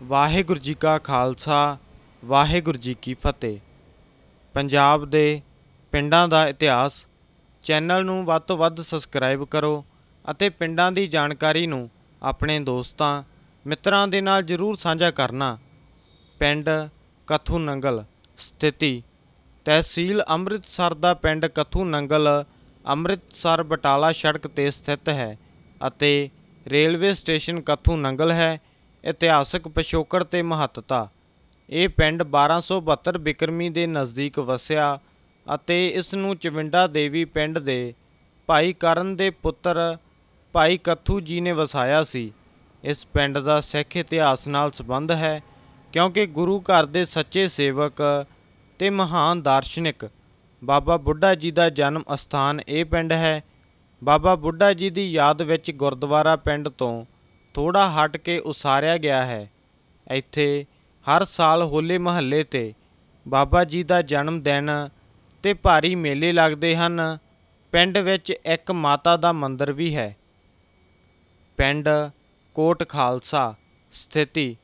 ਵਾਹਿਗੁਰੂ ਜੀ ਕਾ ਖਾਲਸਾ, ਵਾਹਿਗੁਰੂ ਜੀ ਕੀ ਫਤਿਹ। ਪੰਜਾਬ ਦੇ ਪਿੰਡਾਂ ਦਾ ਇਤਿਹਾਸ ਚੈਨਲ ਨੂੰ ਵੱਧ ਤੋਂ ਵੱਧ ਸਬਸਕ੍ਰਾਈਬ ਕਰੋ ਅਤੇ ਪਿੰਡਾਂ ਦੀ ਜਾਣਕਾਰੀ ਨੂੰ ਆਪਣੇ ਦੋਸਤਾਂ, ਮਿੱਤਰਾਂ ਦੇ ਨਾਲ ਜਰੂਰ ਸਾਂਝਾ ਕਰਨਾ। ਪਿੰਡ ਕਥੂ ਨੰਗਲ ਸਥਿਤੀ ਤਹਿਸੀਲ ਅੰਮ੍ਰਿਤਸਰ ਦਾ ਪਿੰਡ ਕਥੂ ਨੰਗਲ ਅੰਮ੍ਰਿਤਸਰ ਬਟਾਲਾ ਸੜਕ ਤੇ ਸਥਿਤ ਹੈ ਅਤੇ ਰੇਲਵੇ ਸਟੇਸ਼ਨ ਕਥੂ ਨੰਗਲ ਹੈ। ਇਤਿਹਾਸਕ ਪਿਛੋਕੜ ਤੇ ਮਹੱਤਤਾ। ਇਹ ਪਿੰਡ 1272 ਬਿਕਰਮੀ ਦੇ ਨਜ਼ਦੀਕ ਵਸਿਆ ਅਤੇ ਇਸ ਨੂੰ ਚਵਿੰਡਾ ਦੇਵੀ ਪਿੰਡ ਦੇ ਭਾਈ ਕਰਨ ਦੇ ਪੁੱਤਰ ਭਾਈ ਕਥੂ ਜੀ ਨੇ ਵਸਾਇਆ ਸੀ। ਇਸ ਪਿੰਡ ਦਾ ਸਿੱਖ ਇਤਿਹਾਸ ਨਾਲ ਸੰਬੰਧ ਹੈ ਕਿਉਂਕਿ ਗੁਰੂ ਘਰ ਦੇ ਸੱਚੇ ਸੇਵਕ ਤੇ ਮਹਾਨ ਦਾਰਸ਼ਨਿਕ ਬਾਬਾ ਬੁੱਢਾ ਜੀ ਦਾ ਜਨਮ ਅਸਥਾਨ ਇਹ ਪਿੰਡ ਹੈ। ਬਾਬਾ ਬੁੱਢਾ ਜੀ ਦੀ ਯਾਦ ਵਿੱਚ ਗੁਰਦੁਆਰਾ ਪਿੰਡ ਤੋਂ ਥੋੜਾ ਹਟ ਕੇ ਉਸਾਰਿਆ ਗਿਆ ਹੈ। ਇੱਥੇ ਹਰ ਸਾਲ ਹੋਲੇ ਮਹੱਲੇ ਤੇ ਬਾਬਾ ਜੀ ਦਾ ਜਨਮ ਦਿਨ ਤੇ ਭਾਰੀ ਮੇਲੇ ਲੱਗਦੇ ਹਨ। ਪਿੰਡ ਵਿੱਚ ਇੱਕ ਮਾਤਾ ਦਾ ਮੰਦਿਰ ਵੀ ਹੈ। ਪਿੰਡ ਕੋਟ ਖਾਲਸਾ ਸਥਿਤੀ।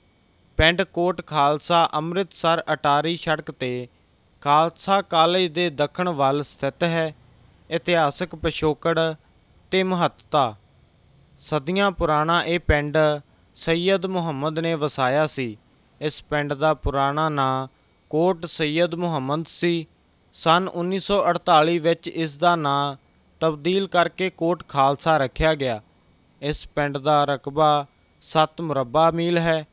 ਪਿੰਡ ਕੋਟ ਖਾਲਸਾ ਅੰਮ੍ਰਿਤਸਰ ਅਟਾਰੀ ਸੜਕ ਤੇ ਖਾਲਸਾ ਕਾਲਜ ਦੇ ਦੱਖਣ ਵੱਲ ਸਥਿਤ ਹੈ। ਇਤਿਹਾਸਕ ਪਿਛੋਕੜ ਤੇ ਮਹੱਤਤਾ। ਸਦੀਆਂ ਪੁਰਾਣਾ ਇਹ ਪਿੰਡ ਸੈਯਦ ਮੁਹੰਮਦ ਨੇ ਵਸਾਇਆ ਸੀ। ਇਸ ਪਿੰਡ ਦਾ ਪੁਰਾਣਾ ਨਾਂ ਕੋਟ ਸੈਯਦ ਮੁਹੰਮਦ ਸੀ। ਸਨ 1948 ਵਿੱਚ ਇਸ ਦਾ ਨਾਂ ਤਬਦੀਲ ਕਰਕੇ ਕੋਟ ਖਾਲਸਾ ਰੱਖਿਆ ਗਿਆ। ਇਸ ਪਿੰਡ ਦਾ ਰਕਬਾ 7 ਮੁਰੱਬਾ ਮੀਲ ਹੈ।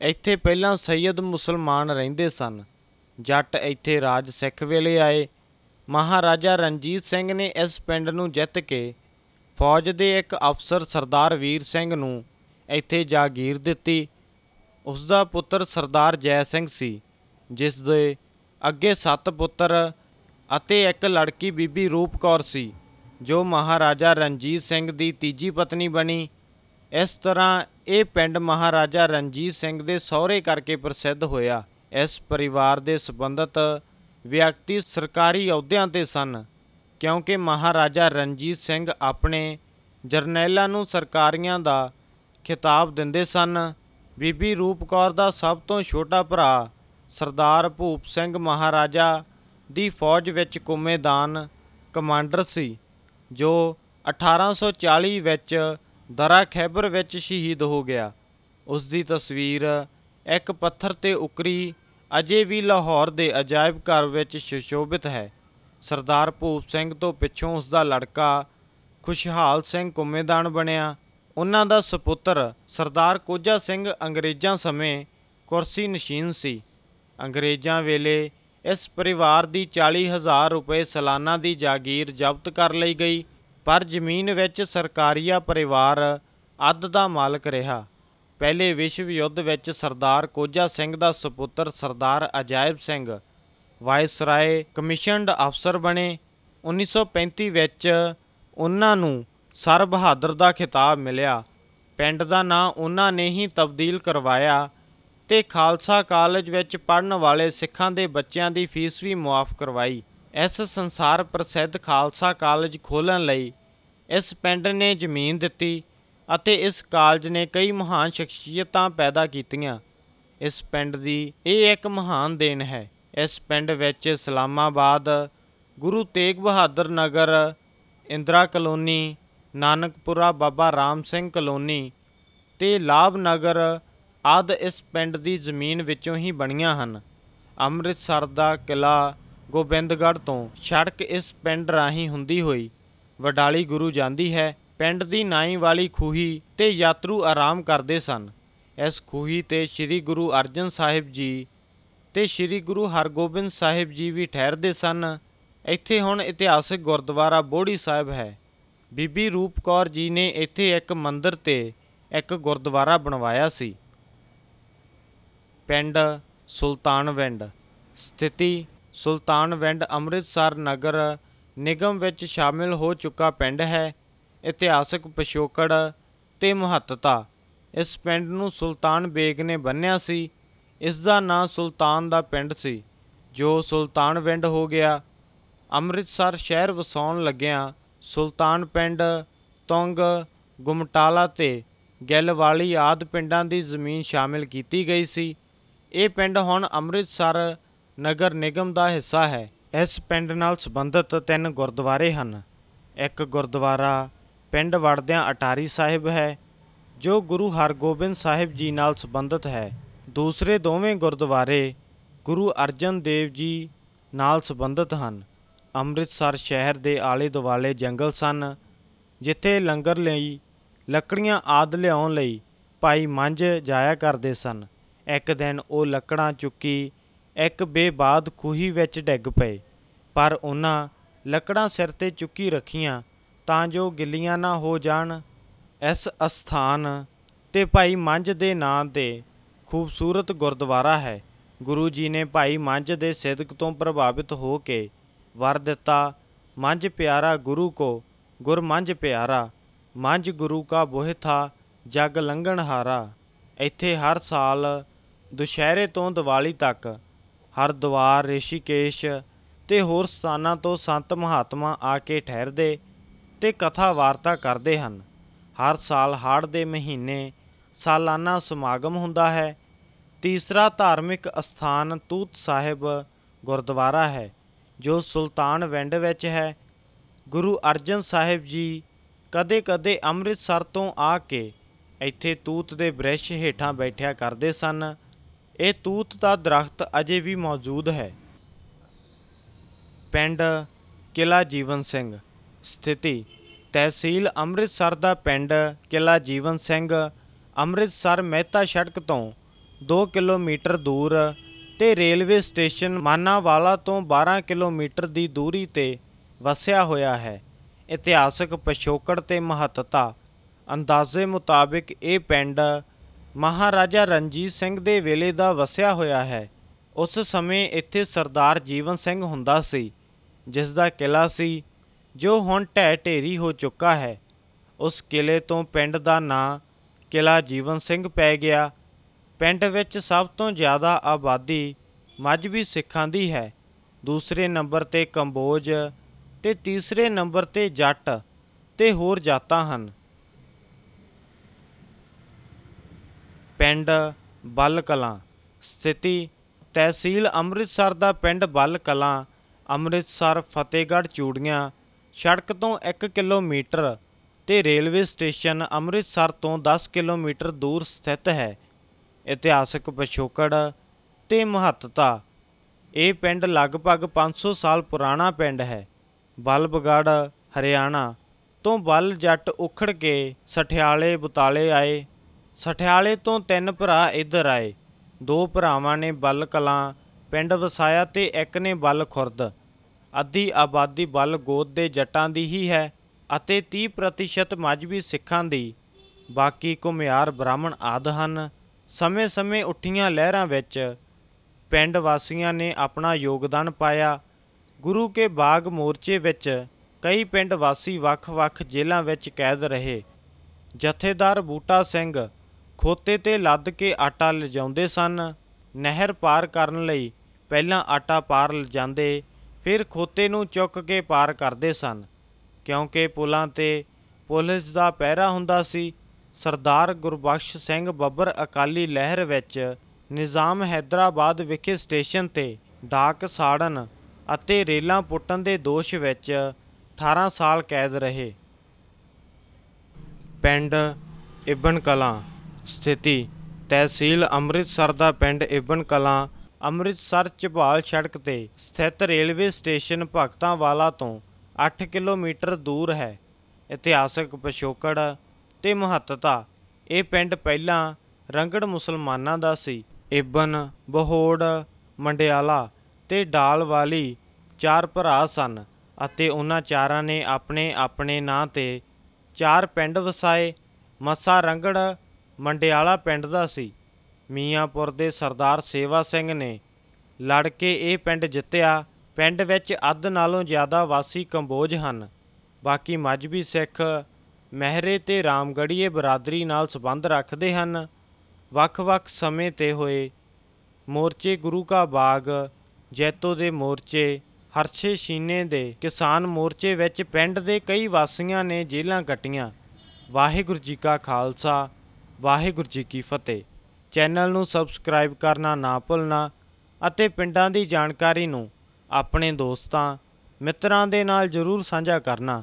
ਇੱਥੇ ਪਹਿਲਾਂ ਸੈਯਦ ਮੁਸਲਮਾਨ ਰਹਿੰਦੇ ਸਨ। ਜੱਟ ਇੱਥੇ ਰਾਜ ਸਿੱਖ ਵੇਲੇ ਆਏ। ਮਹਾਰਾਜਾ ਰਣਜੀਤ ਸਿੰਘ ਨੇ ਇਸ ਪਿੰਡ ਨੂੰ ਜਿੱਤ ਕੇ ਫੌਜ ਦੇ ਇੱਕ ਅਫਸਰ ਸਰਦਾਰ ਵੀਰ ਸਿੰਘ ਨੂੰ ਇੱਥੇ ਜਾਗੀਰ ਦਿੱਤੀ। ਉਸ ਦਾ ਪੁੱਤਰ ਸਰਦਾਰ ਜੈ ਸਿੰਘ ਸੀ, ਜਿਸ ਦੇ ਅੱਗੇ ਸੱਤ ਪੁੱਤਰ ਅਤੇ ਇੱਕ ਲੜਕੀ ਬੀਬੀ ਰੂਪ ਕੌਰ ਸੀ, ਜੋ ਮਹਾਰਾਜਾ ਰਣਜੀਤ ਸਿੰਘ ਦੀ ਤੀਜੀ ਪਤਨੀ ਬਣੀ। ਇਸ ਤਰ੍ਹਾਂ ਇਹ ਪਿੰਡ ਮਹਾਰਾਜਾ ਰਣਜੀਤ ਸਿੰਘ ਦੇ ਸਹੁਰੇ ਕਰਕੇ ਪ੍ਰਸਿੱਧ ਹੋਇਆ। ਇਸ ਪਰਿਵਾਰ ਦੇ ਸੰਬੰਧਤ ਵਿਅਕਤੀ ਸਰਕਾਰੀ ਅਹੁਦਿਆਂ ਤੇ ਸਨ। ਕਿਉਂਕਿ ਮਹਾਰਾਜਾ ਰਣਜੀਤ ਸਿੰਘ ਆਪਣੇ ਜਰਨੈਲਾਂ ਨੂੰ ਸਰਕਾਰੀਆਂ ਦਾ ਖਿਤਾਬ ਦਿੰਦੇ ਸਨ। ਬੀਬੀ ਰੂਪ ਕੌਰ ਦਾ ਸਭ ਤੋਂ ਛੋਟਾ ਭਰਾ ਸਰਦਾਰ ਭੂਪ ਸਿੰਘ ਮਹਾਰਾਜਾ ਦੀ ਫੌਜ ਵਿੱਚ ਕੁੰਮੇਦਾਨ ਕਮਾਂਡਰ ਸੀ, ਜੋ 1840 ਵਿੱਚ ਦਰਾ ਖੈਬਰ ਵਿੱਚ ਸ਼ਹੀਦ ਹੋ ਗਿਆ। ਉਸ ਦੀ ਤਸਵੀਰ ਇੱਕ ਪੱਥਰ ਤੇ ਉਕਰੀ ਅਜੇ ਵੀ ਲਾਹੌਰ ਦੇ ਅਜਾਇਬ ਘਰ ਵਿੱਚ ਸੁਸ਼ੋਭਿਤ ਹੈ। ਸਰਦਾਰ ਭੂਪ ਸਿੰਘ ਤੋਂ ਪਿੱਛੋਂ ਉਸ ਦਾ ਲੜਕਾ ਖੁਸ਼ਹਾਲ ਸਿੰਘ ਕੁੰਮੇਦਾਨ ਬਣਿਆ। ਉਹਨਾਂ ਦਾ ਸੁਪੁੱਤਰ ਸਰਦਾਰ ਕੋਜਾ ਸਿੰਘ ਅੰਗਰੇਜ਼ਾਂ ਸਮੇਂ ਕੁਰਸੀ ਨਸ਼ੀਨ ਸੀ। ਅੰਗਰੇਜ਼ਾਂ ਵੇਲੇ ਇਸ ਪਰਿਵਾਰ ਦੀ 40000 ਰੁਪਏ ਸਾਲਾਨਾ ਦੀ ਜਾਗੀਰ ਜ਼ਬਤ ਕਰ ਲਈ ਗਈ, ਪਰ ਜ਼ਮੀਨ ਵਿੱਚ ਸਰਕਾਰੀਆ ਪਰਿਵਾਰ ਅੱਧ ਦਾ ਮਾਲਕ ਰਿਹਾ। ਪਹਿਲੇ ਵਿਸ਼ਵ ਯੁੱਧ ਵਿੱਚ ਸਰਦਾਰ ਕੋਜਾ ਸਿੰਘ ਦਾ ਸੁਪੁੱਤਰ ਸਰਦਾਰ ਅਜਾਇਬ ਸਿੰਘ ਵਾਇਸਰਾਏ ਕਮਿਸ਼ਨਡ ਅਫਸਰ ਬਣੇ। 1935 ਵਿੱਚ ਉਹਨਾਂ ਨੂੰ ਸਰ ਬਹਾਦਰ ਦਾ ਖਿਤਾਬ ਮਿਲਿਆ। ਪਿੰਡ ਦਾ ਨਾਂ ਉਹਨਾਂ ਨੇ ਹੀ ਤਬਦੀਲ ਕਰਵਾਇਆ ਤੇ ਖਾਲਸਾ ਕਾਲਜ ਵਿੱਚ ਪੜਨ ਵਾਲੇ ਸਿੱਖਾਂ ਦੇ ਬੱਚਿਆਂ ਦੀ ਫੀਸ ਵੀ ਮੁਆਫ ਕਰਵਾਈ। ਇਸ ਸੰਸਾਰ ਪ੍ਰਸਿੱਧ ਖਾਲਸਾ ਕਾਲਜ ਖੋਲ੍ਹਣ ਲਈ ਇਸ ਪਿੰਡ ਨੇ ਜ਼ਮੀਨ ਦਿੱਤੀ ਅਤੇ ਇਸ ਕਾਲਜ ਨੇ ਕਈ ਮਹਾਨ ਸ਼ਖਸੀਅਤਾਂ ਪੈਦਾ ਕੀਤੀਆਂ। ਇਸ ਪਿੰਡ ਦੀ ਇਹ ਇੱਕ ਮਹਾਨ ਦੇਣ ਹੈ। ਇਸ ਪਿੰਡ ਵਿੱਚ ਇਸਲਾਮਾਬਾਦ ਗੁਰੂ ਤੇਗ ਬਹਾਦਰ ਨਗਰ, ਇੰਦਰਾ ਕਲੋਨੀ, ਨਾਨਕਪੁਰਾ ਬਾਬਾ ਰਾਮ ਸਿੰਘ ਕਲੋਨੀ ਤੇ ਲਾਭ ਨਗਰ ਆਦ ਇਸ ਪਿੰਡ ਦੀ ਜ਼ਮੀਨ ਵਿੱਚੋਂ ਹੀ ਬਣੀਆਂ ਹਨ। ਅੰਮ੍ਰਿਤਸਰ ਦਾ ਕਿਲਾ ਗੋਬਿੰਦਗੜ੍ਹ ਤੋਂ ਸੜਕ ਇਸ ਪਿੰਡ ਰਾਹੀਂ ਹੁੰਦੀ ਹੋਈ ਵਡਾਲੀ ਗੁਰੂ ਜਾਂਦੀ ਹੈ। ਪਿੰਡ ਦੀ ਨਾਈ ਵਾਲੀ ਖੂਹੀ ਤੇ ਯਾਤਰੂ ਆਰਾਮ ਕਰਦੇ ਸਨ। ਇਸ ਖੂਹੀ ਤੇ ਸ੍ਰੀ ਗੁਰੂ ਅਰਜਨ ਸਾਹਿਬ ਜੀ ਤੇ ਸ੍ਰੀ ਗੁਰੂ ਹਰਗੋਬਿੰਦ ਸਾਹਿਬ ਜੀ ਵੀ ਠਹਿਰਦੇ ਸਨ। ਇੱਥੇ ਹੁਣ ਇਤਿਹਾਸਕ ਗੁਰਦੁਆਰਾ ਬੋੜੀ ਸਾਹਿਬ ਹੈ। ਬੀਬੀ ਰੂਪ ਕੌਰ ਜੀ ਨੇ ਇੱਥੇ ਇੱਕ ਮੰਦਿਰ ਤੇ ਇੱਕ ਗੁਰਦੁਆਰਾ ਬਣਵਾਇਆ ਸੀ। ਪਿੰਡ ਸੁਲਤਾਨਵਿੰਡ। ਸਥਿਤੀ ਸੁਲਤਾਨਵਿੰਡ ਅੰਮ੍ਰਿਤਸਰ ਨਗਰ ਨਿਗਮ ਵਿੱਚ ਸ਼ਾਮਿਲ ਹੋ ਚੁੱਕਾ ਪਿੰਡ ਹੈ। ਇਤਿਹਾਸਕ ਪਿਛੋਕੜ ਤੇ ਮਹੱਤਤਾ। ਇਸ ਪਿੰਡ ਨੂੰ ਸੁਲਤਾਨ ਬੇਗ ਨੇ ਬੰਨਿਆ ਸੀ। ਇਸ ਦਾ ਨਾਂ ਸੁਲਤਾਨ ਦਾ ਪਿੰਡ ਸੀ, ਜੋ ਸੁਲਤਾਨਵਿੰਡ ਹੋ ਗਿਆ। ਅੰਮ੍ਰਿਤਸਰ ਸ਼ਹਿਰ ਵਸਾਉਣ ਲੱਗਿਆਂ ਸੁਲਤਾਨ ਪਿੰਡ ਤੁੰਗ, ਗੁਮਟਾਲਾ ਤੇ ਗਿੱਲ ਵਾਲੀ ਆਦ ਪਿੰਡਾਂ ਦੀ ਜ਼ਮੀਨ ਸ਼ਾਮਿਲ ਕੀਤੀ ਗਈ ਸੀ। ਇਹ ਪਿੰਡ ਹੁਣ ਅੰਮ੍ਰਿਤਸਰ ਨਗਰ ਨਿਗਮ ਦਾ ਹਿੱਸਾ ਹੈ। ਇਸ ਪਿੰਡ ਨਾਲ ਸੰਬੰਧਿਤ ਤਿੰਨ ਗੁਰਦੁਆਰੇ ਹਨ। ਇੱਕ ਗੁਰਦੁਆਰਾ ਪਿੰਡ ਵੜਦਿਆਂ ਅਟਾਰੀ ਸਾਹਿਬ ਹੈ, ਜੋ ਗੁਰੂ ਹਰਗੋਬਿੰਦ ਸਾਹਿਬ ਜੀ ਨਾਲ ਸੰਬੰਧਿਤ ਹੈ। ਦੂਸਰੇ ਦੋਵੇਂ ਗੁਰਦੁਆਰੇ ਗੁਰੂ ਅਰਜਨ ਦੇਵ ਜੀ ਨਾਲ ਸੰਬੰਧਿਤ ਹਨ। ਅੰਮ੍ਰਿਤਸਰ ਸ਼ਹਿਰ ਦੇ ਆਲੇ ਦੁਆਲੇ ਜੰਗਲ ਸਨ, ਜਿੱਥੇ ਲੰਗਰ ਲਈ, ਲੱਕੜੀਆਂ ਆਦ ਲਿਆਉਣ ਲਈ ਭਾਈ ਮੰਝ ਜਾਇਆ ਕਰਦੇ ਸਨ। ਇੱਕ ਦਿਨ ਉਹ ਲੱਕੜਾਂ ਚੁੱਕੀ, ਇੱਕ ਬੇਬਾਦ ਖੂਹੀ ਵਿੱਚ ਡਿੱਗ ਪਏ, ਪਰ ਉਹਨਾਂ ਲੱਕੜਾਂ ਸਿਰ ਤੇ ਚੁੱਕੀ ਰੱਖੀਆਂ ਤਾਂ ਜੋ ਗਿੱਲੀਆਂ ਨਾ ਹੋ ਜਾਣ। ਇਸ ਅਸਥਾਨ ਤੇ ਭਾਈ ਮੰਝ ਦੇ ਨਾਂ ਤੇ ਖੂਬਸੂਰਤ ਗੁਰਦੁਆਰਾ ਹੈ। ਗੁਰੂ ਜੀ ਨੇ ਭਾਈ ਮੰਝ ਦੇ ਸਿਦਕ ਤੋਂ ਪ੍ਰਭਾਵਿਤ ਹੋ ਕੇ ਵਰ ਦਿੱਤਾ, ਮੰਝ ਪਿਆਰਾ ਗੁਰੂ ਕੋ, ਗੁਰ ਮੰਝ ਪਿਆਰਾ, ਮੰਝ ਗੁਰੂ ਕਾ ਬੋਹਿ ਥਾ, ਜਗ ਲੰਘਣ ਹਾਰਾ। ਇੱਥੇ ਹਰ ਸਾਲ ਦੁਸ਼ਹਿਰੇ ਤੋਂ ਦੀਵਾਲੀ ਤੱਕ ਹਰਦੁਆਰ, ਰਿਸ਼ੀਕੇਸ਼ ਤੇ ਹੋਰ ਸਥਾਨਾਂ ਤੋਂ ਸੰਤ ਮਹਾਤਮਾ ਆ ਕੇ ਠਹਿਰਦੇ ਤੇ ਕਥਾ ਵਾਰਤਾ ਕਰਦੇ ਹਨ। ਹਰ ਸਾਲ ਹਾੜ ਦੇ ਮਹੀਨੇ ਸਾਲਾਨਾ ਸਮਾਗਮ ਹੁੰਦਾ ਹੈ। ਤੀਸਰਾ ਧਾਰਮਿਕ ਅਸਥਾਨ ਤੂਤ ਸਾਹਿਬ ਗੁਰਦੁਆਰਾ ਹੈ, ਜੋ ਸੁਲਤਾਨ ਵਿੰਡ ਵਿੱਚ ਹੈ। ਗੁਰੂ ਅਰਜਨ ਸਾਹਿਬ ਜੀ ਕਦੇ-ਕਦੇ ਅੰਮ੍ਰਿਤਸਰ ਤੋਂ ਆ ਕੇ ਇੱਥੇ ਤੂਤ ਦੇ ਬ੍ਰਿਸ਼ ਹੇਠਾਂ ਬੈਠਿਆ ਕਰਦੇ ਸਨ। ਇਹ ਤੂਤ ਦਾ ਦਰਖਤ ਅਜੇ ਵੀ ਮੌਜੂਦ ਹੈ। ਪਿੰਡ ਕਿਲਾ ਜੀਵਨ ਸਿੰਘ ਸਥਿਤੀ, ਤਹਿਸੀਲ ਅੰਮ੍ਰਿਤਸਰ ਦਾ ਪਿੰਡ ਕਿਲਾ ਜੀਵਨ ਸਿੰਘ, ਅੰਮ੍ਰਿਤਸਰ ਮਹਿਤਾ ਸੜਕ ਤੋਂ 2 ਕਿਲੋਮੀਟਰ ਦੂਰ ਤੇ ਰੇਲਵੇ ਸਟੇਸ਼ਨ ਮਾਨਾਵਾਲਾ ਤੋਂ 12 ਕਿਲੋਮੀਟਰ ਦੀ ਦੂਰੀ ਤੇ ਵਸਿਆ ਹੋਇਆ ਹੈ। ਇਤਿਹਾਸਕ ਪਿਛੋਕੜ ਤੇ ਮਹੱਤਤਾ। ਅੰਦਾਜ਼ੇ ਮੁਤਾਬਿਕ ਇਹ ਪਿੰਡ ਮਹਾਰਾਜਾ ਰਣਜੀਤ ਸਿੰਘ ਦੇ ਵੇਲੇ ਦਾ ਵਸਿਆ ਹੋਇਆ ਹੈ। ਉਸ ਸਮੇਂ ਇੱਥੇ ਸਰਦਾਰ ਜੀਵਨ ਸਿੰਘ ਹੁੰਦਾ ਸੀ, ਜਿਸ ਦਾ ਕਿਲਾ ਸੀ, ਜੋ ਹੁਣ ਢਹਿ ਢੇਰੀ ਹੋ ਚੁੱਕਾ ਹੈ। ਉਸ ਕਿਲੇ ਤੋਂ ਪਿੰਡ ਦਾ ਨਾਂ ਕਿਲਾ ਜੀਵਨ ਸਿੰਘ ਪੈ ਗਿਆ। ਪਿੰਡ ਵਿੱਚ ਸਭ ਤੋਂ ਜ਼ਿਆਦਾ ਆਬਾਦੀ ਮਜਬੀ ਸਿੱਖਾਂ ਦੀ ਹੈ। ਦੂਸਰੇ ਨੰਬਰ ਤੇ ਕੰਬੋਜ ਤੇ ਤੀਸਰੇ ਨੰਬਰ ਤੇ ਜੱਟ ਤੇ ਹੋਰ ਜਾਤਾਂ ਹਨ। ਪਿੰਡ ਬੱਲ ਕਲਾਂ ਸਥਿਤੀ ਤਹਿਸੀਲ ਅੰਮ੍ਰਿਤਸਰ ਦਾ ਪਿੰਡ ਬੱਲ ਕਲਾਂ ਅੰਮ੍ਰਿਤਸਰ, ਫਤਿਹਗੜ੍ਹ, ਚੂੜੀਆਂ ਸੜਕ ਤੋਂ 1 ਕਿਲੋਮੀਟਰ ਤੇ ਰੇਲਵੇ ਸਟੇਸ਼ਨ ਅੰਮ੍ਰਿਤਸਰ ਤੋਂ 10 ਕਿਲੋਮੀਟਰ ਦੂਰ ਸਥਿਤ ਹੈ। ਇਤਿਹਾਸਕ ਪਿਛੋਕੜ ਤੇ ਮਹੱਤਤਾ। ਇਹ ਪਿੰਡ ਲਗਭਗ 500 ਸਾਲ ਪੁਰਾਣਾ ਪਿੰਡ ਹੈ। ਬਲਬਗੜ ਹਰਿਆਣਾ ਤੋਂ ਬਲ ਜੱਟ ਉਖੜ ਕੇ ਸਠਿਆਲੇ ਬੁਤਾਲੇ ਆਏ। ਸਠਿਆਲੇ ਤੋਂ ਤਿੰਨ ਭਰਾ ਇੱਧਰ ਆਏ। ਦੋ ਭਰਾਵਾਂ ਨੇ ਬਲ ਕਲਾਂ, ਪਿੰਡ ਵਸਾਇਆ ਤੇ ਇੱਕ ਨੇ ਬਲ ਖੁਰਦ। ਅੱਧੀ ਆਬਾਦੀ ਬਲ ਗੋਦ ਦੇ ਜੱਟਾਂ ਦੀ ਹੀ ਹੈ ਅਤੇ 30% ਮਜਬੀ ਸਿੱਖਾਂ ਦੀ। ਬਾਕੀ ਘੁਮਿਆਰ ਬ੍ਰਾਹਮਣ ਆਦ ਹਨ। ਸਮੇਂ-ਸਮੇਂ ਉੱਠੀਆਂ ਲਹਿਰਾਂ ਵਿੱਚ ਪਿੰਡ ਵਾਸੀਆਂ ਨੇ ਆਪਣਾ ਯੋਗਦਾਨ ਪਾਇਆ। ਗੁਰੂ ਕੇ ਬਾਗ ਮੋਰਚੇ ਵਿੱਚ ਕਈ ਪਿੰਡ ਵਾਸੀ ਵੱਖ-ਵੱਖ ਜੇਲ੍ਹਾਂ ਵਿੱਚ ਕੈਦ ਰਹੇ। ਜਥੇਦਾਰ ਬੂਟਾ ਸਿੰਘ ਖੋਤੇ ਤੇ ਲੱਦ ਕੇ ਆਟਾ ਲਿਜਾਉਂਦੇ ਸਨ। ਨਹਿਰ ਪਾਰ ਕਰਨ ਲਈ ਪਹਿਲਾਂ ਆਟਾ ਪਾਰ ਲਿਜਾਂਦੇ, ਫਿਰ ਖੋਤੇ ਨੂੰ ਚੁੱਕ ਕੇ ਪਾਰ ਕਰਦੇ ਸਨ। ਕਿਉਂਕਿ ਪੁਲਾਂ ਤੇ ਪੁਲਿਸ ਦਾ ਪਹਿਰਾ ਹੁੰਦਾ ਸੀ ਸਰਦਾਰ ਗੁਰਬਖਸ਼ ਸਿੰਘ ਬੱਬਰ ਅਕਾਲੀ ਲਹਿਰ ਵਿੱਚ ਨਿਜ਼ਾਮ ਹੈਦਰਾਬਾਦ ਵਿਖੇ ਸਟੇਸ਼ਨ ਤੇ ਡਾਕ ਸਾੜਨ ਅਤੇ ਰੇਲਾਂ ਪੁੱਟਣ ਦੇ ਦੋਸ਼ ਵਿੱਚ 18 ਸਾਲ ਕੈਦ ਰਹੇ। ਪਿੰਡ ਇਬਨ ਕਲਾਂ ਸਥਿਤੀ, ਤਹਿਸੀਲ ਅੰਮ੍ਰਿਤਸਰ ਦਾ ਪਿੰਡ ਇਬਨ ਕਲਾਂ, ਅੰਮ੍ਰਿਤਸਰ ਝਬਾਲ ਸੜਕ ਤੇ ਸਥਿਤ ਰੇਲਵੇ ਸਟੇਸ਼ਨ ਭਗਤਾਂ ਵਾਲਾ ਤੋਂ 8 ਕਿਲੋਮੀਟਰ ਦੂਰ ਹੈ। ਇਤਿਹਾਸਕ ਪਿਛੋਕੜ ਤੇ ਮਹੱਤਤਾ। ਇਹ ਪਿੰਡ ਪਹਿਲਾਂ ਰੰਗੜ ਮੁਸਲਮਾਨਾਂ ਦਾ ਸੀ। ਇਬਨ, ਬਹੋੜ, ਮੰਡਿਆਲਾ ਤੇ ਡਾਲ ਵਾਲੀ ਚਾਰ ਭਰਾ ਸਨ ਅਤੇ ਉਹਨਾਂ ਚਾਰਾਂ ਨੇ ਆਪਣੇ ਆਪਣੇ ਨਾਂ ਤੇ ਚਾਰ ਪਿੰਡ ਵਸਾਏ। ਮੱਸਾ ਰੰਗੜ ਮੰਡਿਆਲਾ ਪਿੰਡ ਦਾ ਸੀ। ਮੀਆਂਪੁਰ ਦੇ ਸਰਦਾਰ ਸੇਵਾ ਸਿੰਘ ਨੇ ਲੜ ਕੇ ਇਹ ਪਿੰਡ ਜਿੱਤਿਆ। ਪਿੰਡ ਵਿੱਚ ਅੱਧ ਨਾਲੋਂ ਜ਼ਿਆਦਾ ਵਾਸੀ ਕੰਬੋਜ ਹਨ। ਬਾਕੀ ਮਜਬੀ ਸਿੱਖ ਮਹਿਰੇ ਤੇ ਰਾਮਗੜੀਏ ਬਰਾਦਰੀ ਨਾਲ ਸੰਬੰਧ ਰੱਖਦੇ ਹਨ। ਵੱਖ-ਵੱਖ ਸਮੇਂ ਤੇ ਹੋਏ ਮੋਰਚੇ ਗੁਰੂ ਕਾ ਬਾਗ, ਜੈਤੋ ਦੇ ਮੋਰਚੇ ਹਰਸ਼ੇ ਸ਼ੀਨੇ ਦੇ ਕਿਸਾਨ ਮੋਰਚੇ ਵਿੱਚ ਪਿੰਡ ਦੇ ਕਈ ਵਾਸੀਆਂ ਨੇ ਜੇਲ੍ਹਾਂ ਕੱਟੀਆਂ। ਵਾਹਿਗੁਰੂ ਜੀ ਕਾ ਖਾਲਸਾ, ਵਾਹਿਗੁਰੂ ਜੀ ਕੀ ਫਤਿਹ। ਚੈਨਲ ਨੂੰ ਸਬਸਕ੍ਰਾਈਬ ਕਰਨਾ ਨਾ ਭੁੱਲਣਾ ਅਤੇ ਪਿੰਡਾਂ ਦੀ ਜਾਣਕਾਰੀ ਨੂੰ ਆਪਣੇ ਦੋਸਤਾਂ, ਮਿੱਤਰਾਂ ਦੇ ਨਾਲ ਜਰੂਰ ਸਾਂਝਾ ਕਰਨਾ।